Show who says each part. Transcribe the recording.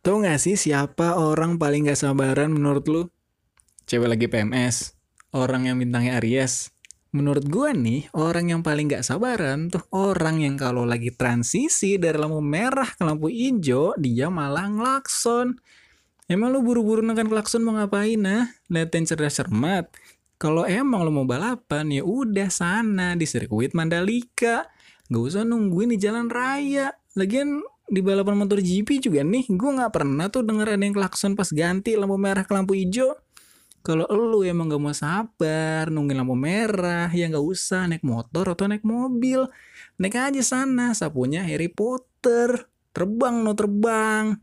Speaker 1: Tahu gak sih siapa orang paling gak sabaran menurut lu? Cewek lagi PMS, orang yang bintangnya Aries. Menurut gua nih, orang yang paling gak sabaran tuh orang yang kalau lagi transisi dari lampu merah ke lampu hijau, dia malah ngelakson. Emang lu buru-buru nekan klakson mau ngapain nah? Liatin cerdas cermat. Kalau emang lu mau balapan, ya udah sana di sirkuit Mandalika. Gak usah nungguin di jalan raya. Lagian di balapan motor GP juga nih, gue nggak pernah tuh denger ada yang klakson pas ganti lampu merah ke lampu hijau. Kalau lu emang gak mau sabar, nungguin lampu merah, ya nggak usah naik motor atau naik mobil. Naik aja sana, sapunya Harry Potter. Terbang no terbang.